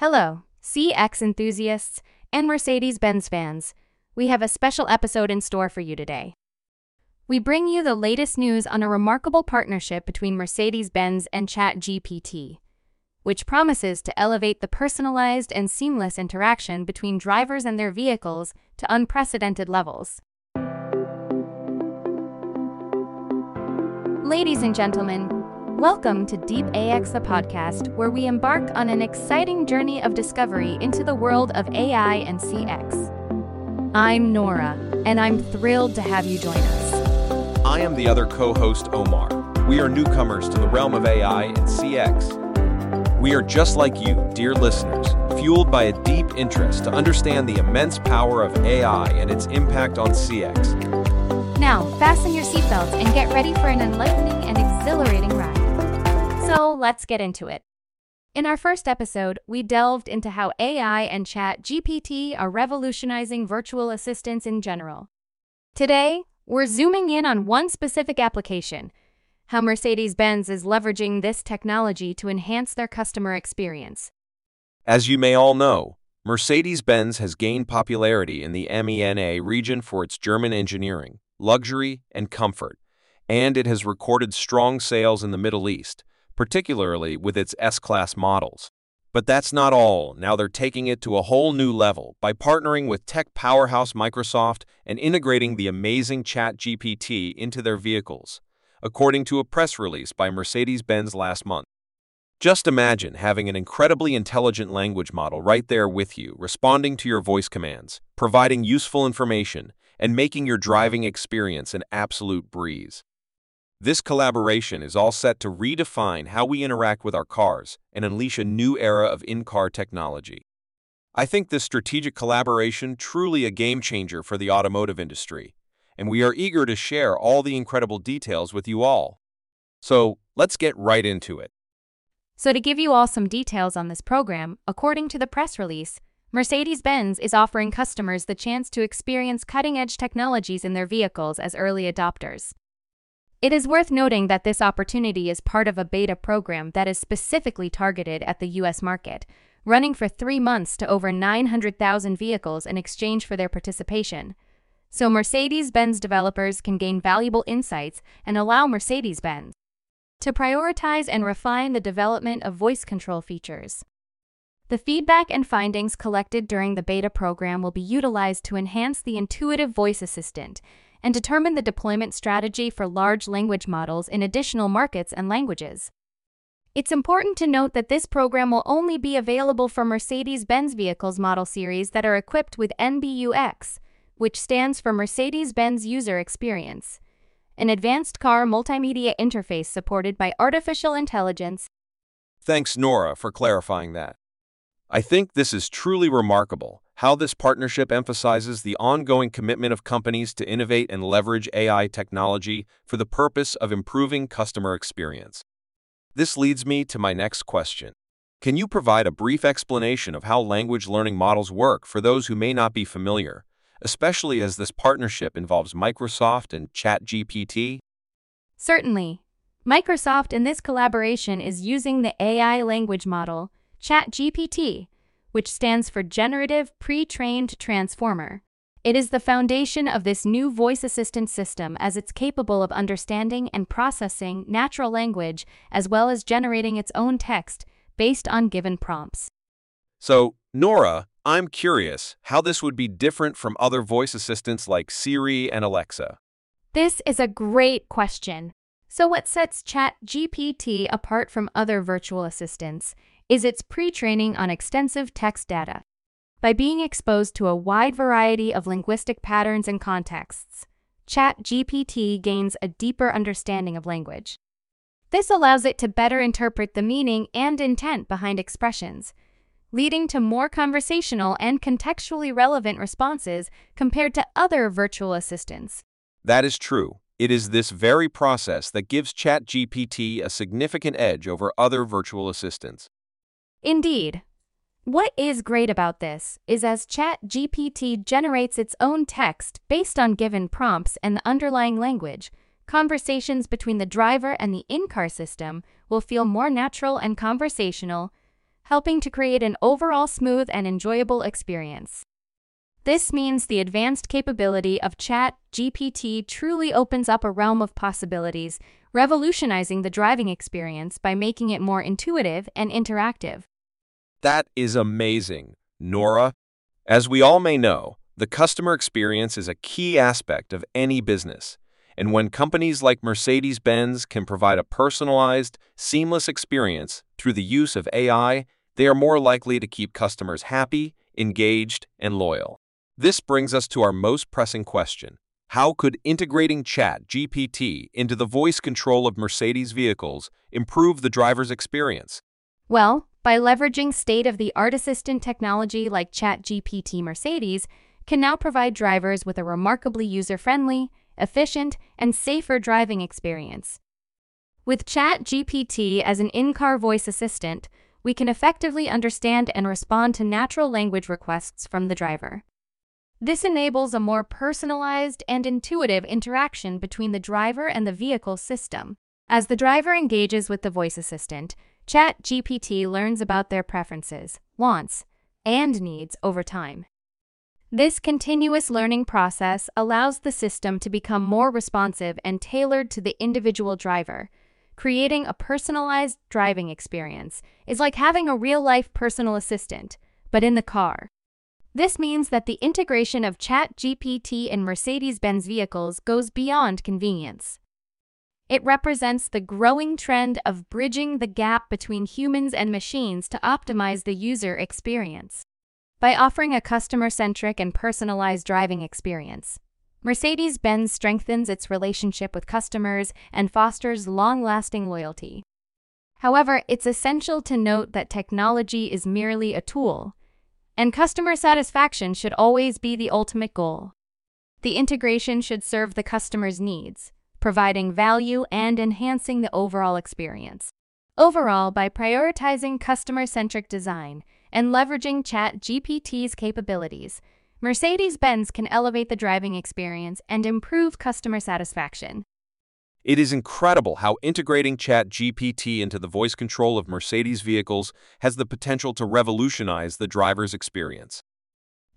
Hello, CX enthusiasts and Mercedes Benz fans. We have a special episode in store for you today. We bring you the latest news on a remarkable partnership between Mercedes Benz and ChatGPT, which promises to elevate the personalized and seamless interaction between drivers and their vehicles to unprecedented levels. Ladies and gentlemen, welcome to Deep AX, the podcast, where we embark on an exciting journey of discovery into the world of AI and CX. I'm Nora, and I'm thrilled to have you join us. I am the other co host, Omar. We are newcomers to the realm of AI and CX. We are just like you, dear listeners, fueled by a deep interest to understand the immense power of AI and its impact on CX. Now, fasten your seatbelts and get ready for an enlightening and exhilarating ride. So, let's get into it. In our first episode, we delved into how AI and Chat GPT are revolutionizing virtual assistants in general. Today, we're zooming in on one specific application how Mercedes Benz is leveraging this technology to enhance their customer experience. As you may all know, Mercedes Benz has gained popularity in the MENA region for its German engineering luxury, and comfort, and it has recorded strong sales in the Middle East, particularly with its S-Class models. But that's not all. Now they're taking it to a whole new level by partnering with tech powerhouse Microsoft and integrating the amazing ChatGPT into their vehicles, according to a press release by Mercedes-Benz last month. Just imagine having an incredibly intelligent language model right there with you, responding to your voice commands, providing useful information, and making your driving experience an absolute breeze. This collaboration is all set to redefine how we interact with our cars and unleash a new era of in-car technology. I think this strategic collaboration truly a game changer for the automotive industry, and we are eager to share all the incredible details with you all. So, let's get right into it. So, to give you all some details on this program, according to the press release, Mercedes Benz is offering customers the chance to experience cutting edge technologies in their vehicles as early adopters. It is worth noting that this opportunity is part of a beta program that is specifically targeted at the US market, running for three months to over 900,000 vehicles in exchange for their participation. So Mercedes Benz developers can gain valuable insights and allow Mercedes Benz to prioritize and refine the development of voice control features. The feedback and findings collected during the beta program will be utilized to enhance the intuitive voice assistant and determine the deployment strategy for large language models in additional markets and languages. It's important to note that this program will only be available for Mercedes Benz vehicles model series that are equipped with MBUX, which stands for Mercedes Benz User Experience, an advanced car multimedia interface supported by artificial intelligence. Thanks, Nora, for clarifying that. I think this is truly remarkable how this partnership emphasizes the ongoing commitment of companies to innovate and leverage AI technology for the purpose of improving customer experience. This leads me to my next question. Can you provide a brief explanation of how language learning models work for those who may not be familiar, especially as this partnership involves Microsoft and ChatGPT? Certainly. Microsoft in this collaboration is using the AI language model ChatGPT, which stands for Generative Pre-trained Transformer. It is the foundation of this new voice assistant system as it's capable of understanding and processing natural language as well as generating its own text based on given prompts. So, Nora, I'm curious how this would be different from other voice assistants like Siri and Alexa. This is a great question. So, what sets ChatGPT apart from other virtual assistants is its pre-training on extensive text data. By being exposed to a wide variety of linguistic patterns and contexts, ChatGPT gains a deeper understanding of language. This allows it to better interpret the meaning and intent behind expressions, leading to more conversational and contextually relevant responses compared to other virtual assistants. That is true. It is this very process that gives ChatGPT a significant edge over other virtual assistants. Indeed. What is great about this is as ChatGPT generates its own text based on given prompts and the underlying language, conversations between the driver and the in car system will feel more natural and conversational. helping to create an overall smooth and enjoyable experience. This means the advanced capability of Chat GPT truly opens up a realm of possibilities, revolutionizing the driving experience by making it more intuitive and interactive. That is amazing, Nora. As we all may know, the customer experience is a key aspect of any business. And when companies like Mercedes-Benz can provide a personalized, seamless experience through the use of AI, they are more likely to keep customers happy, engaged, and loyal. This brings us to our most pressing question. How could integrating Chat GPT into the voice control of Mercedes vehicles improve the driver's experience? Well, by leveraging state-of-the-art assistant technology like ChatGPT Mercedes can now provide drivers with a remarkably user-friendly, efficient, and safer driving experience. With ChatGPT as an in-car voice assistant, we can effectively understand and respond to natural language requests from the driver. This enables a more personalized and intuitive interaction between the driver and the vehicle system. As the driver engages with the voice assistant, ChatGPT learns about their preferences, wants, and needs over time. This continuous learning process allows the system to become more responsive and tailored to the individual driver. Creating a personalized driving experience is like having a real life personal assistant, but in the car. This means that the integration of ChatGPT in Mercedes-Benz vehicles goes beyond convenience. It represents the growing trend of bridging the gap between humans and machines to optimize the user experience. By offering a customer-centric and personalized driving experience, Mercedes-Benz strengthens its relationship with customers and fosters long-lasting loyalty. However, it's essential to note that technology is merely a tool, and customer satisfaction should always be the ultimate goal. The integration should serve the customer's needs, providing value and enhancing the overall experience. Overall, by prioritizing customer-centric design and leveraging ChatGPT's capabilities, Mercedes-Benz can elevate the driving experience and improve customer satisfaction. It is incredible how integrating ChatGPT into the voice control of Mercedes vehicles has the potential to revolutionize the driver's experience.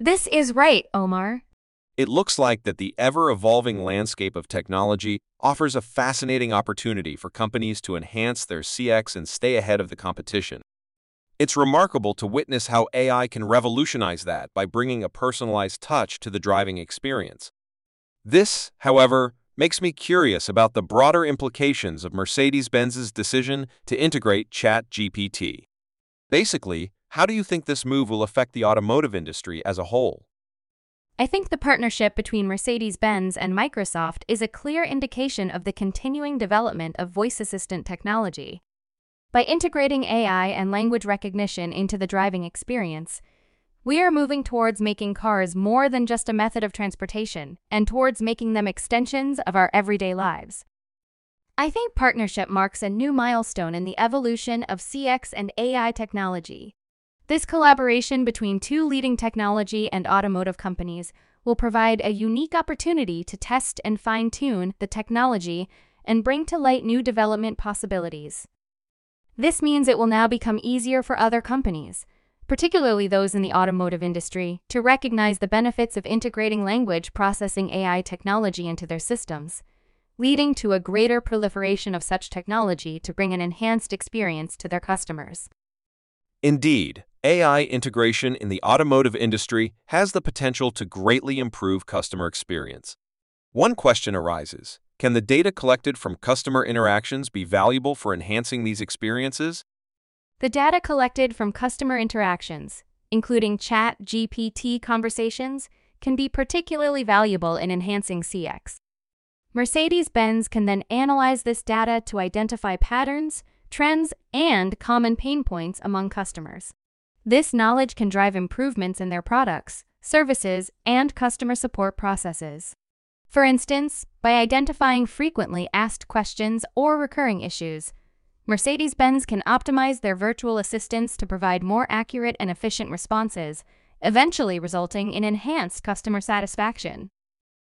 This is right, Omar. It looks like that the ever-evolving landscape of technology offers a fascinating opportunity for companies to enhance their CX and stay ahead of the competition. It's remarkable to witness how AI can revolutionize that by bringing a personalized touch to the driving experience. This, however, makes me curious about the broader implications of Mercedes-Benz's decision to integrate ChatGPT. Basically, how do you think this move will affect the automotive industry as a whole? I think the partnership between Mercedes-Benz and Microsoft is a clear indication of the continuing development of voice assistant technology. By integrating AI and language recognition into the driving experience, we are moving towards making cars more than just a method of transportation and towards making them extensions of our everyday lives. I think partnership marks a new milestone in the evolution of CX and AI technology. This collaboration between two leading technology and automotive companies will provide a unique opportunity to test and fine tune the technology and bring to light new development possibilities. This means it will now become easier for other companies particularly those in the automotive industry, to recognize the benefits of integrating language processing AI technology into their systems, leading to a greater proliferation of such technology to bring an enhanced experience to their customers. Indeed, AI integration in the automotive industry has the potential to greatly improve customer experience. One question arises, can the data collected from customer interactions be valuable for enhancing these experiences? The data collected from customer interactions, including chat GPT conversations, can be particularly valuable in enhancing CX. Mercedes-Benz can then analyze this data to identify patterns, trends, and common pain points among customers. This knowledge can drive improvements in their products, services, and customer support processes. For instance, by identifying frequently asked questions or recurring issues, Mercedes Benz can optimize their virtual assistants to provide more accurate and efficient responses, eventually resulting in enhanced customer satisfaction.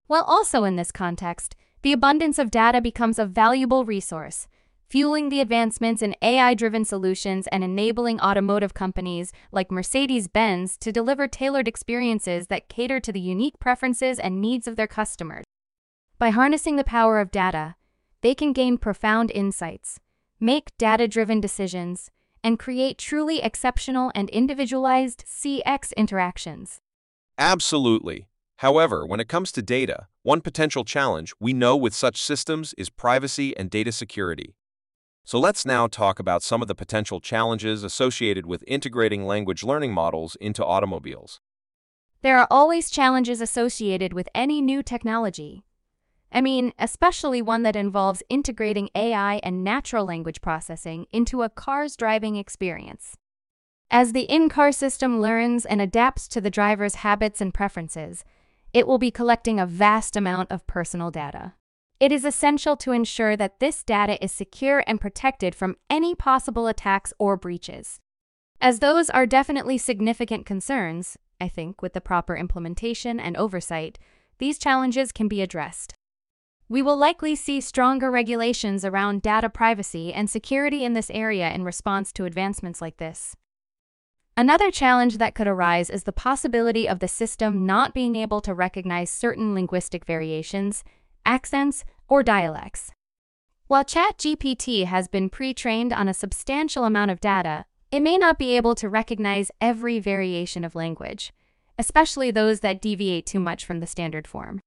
While also in this context, the abundance of data becomes a valuable resource, fueling the advancements in AI driven solutions and enabling automotive companies like Mercedes Benz to deliver tailored experiences that cater to the unique preferences and needs of their customers. By harnessing the power of data, they can gain profound insights, make data driven decisions, and create truly exceptional and individualized CX interactions. Absolutely. However, when it comes to data, one potential challenge we know with such systems is privacy and data security. So let's now talk about some of the potential challenges associated with integrating language learning models into automobiles. There are always challenges associated with any new technology. I mean, especially one that involves integrating AI and natural language processing into a car's driving experience. As the in car system learns and adapts to the driver's habits and preferences, it will be collecting a vast amount of personal data. It is essential to ensure that this data is secure and protected from any possible attacks or breaches. As those are definitely significant concerns, I think with the proper implementation and oversight, these challenges can be addressed. We will likely see stronger regulations around data privacy and security in this area in response to advancements like this. Another challenge that could arise is the possibility of the system not being able to recognize certain linguistic variations, accents, or dialects. While ChatGPT has been pre trained on a substantial amount of data, it may not be able to recognize every variation of language, especially those that deviate too much from the standard form.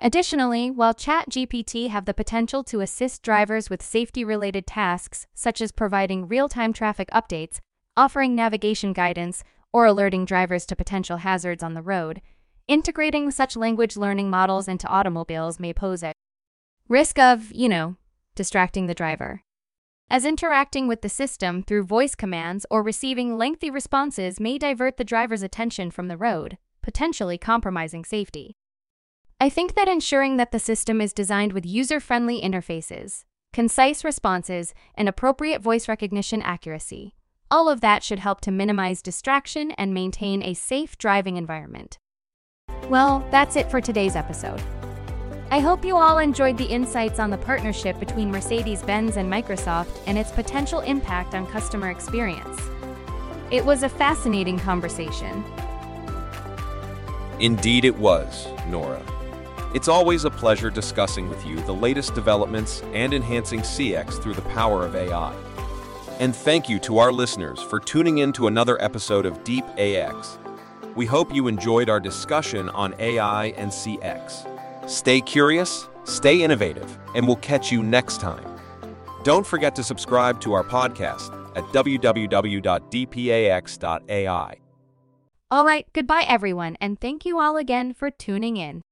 Additionally, while ChatGPT have the potential to assist drivers with safety-related tasks such as providing real-time traffic updates, offering navigation guidance, or alerting drivers to potential hazards on the road, integrating such language learning models into automobiles may pose a risk of, you know, distracting the driver. As interacting with the system through voice commands or receiving lengthy responses may divert the driver's attention from the road, potentially compromising safety. I think that ensuring that the system is designed with user friendly interfaces, concise responses, and appropriate voice recognition accuracy, all of that should help to minimize distraction and maintain a safe driving environment. Well, that's it for today's episode. I hope you all enjoyed the insights on the partnership between Mercedes Benz and Microsoft and its potential impact on customer experience. It was a fascinating conversation. Indeed, it was, Nora. It's always a pleasure discussing with you the latest developments and enhancing CX through the power of AI. And thank you to our listeners for tuning in to another episode of Deep AX. We hope you enjoyed our discussion on AI and CX. Stay curious, stay innovative, and we'll catch you next time. Don't forget to subscribe to our podcast at www.dpax.ai. All right, goodbye everyone, and thank you all again for tuning in.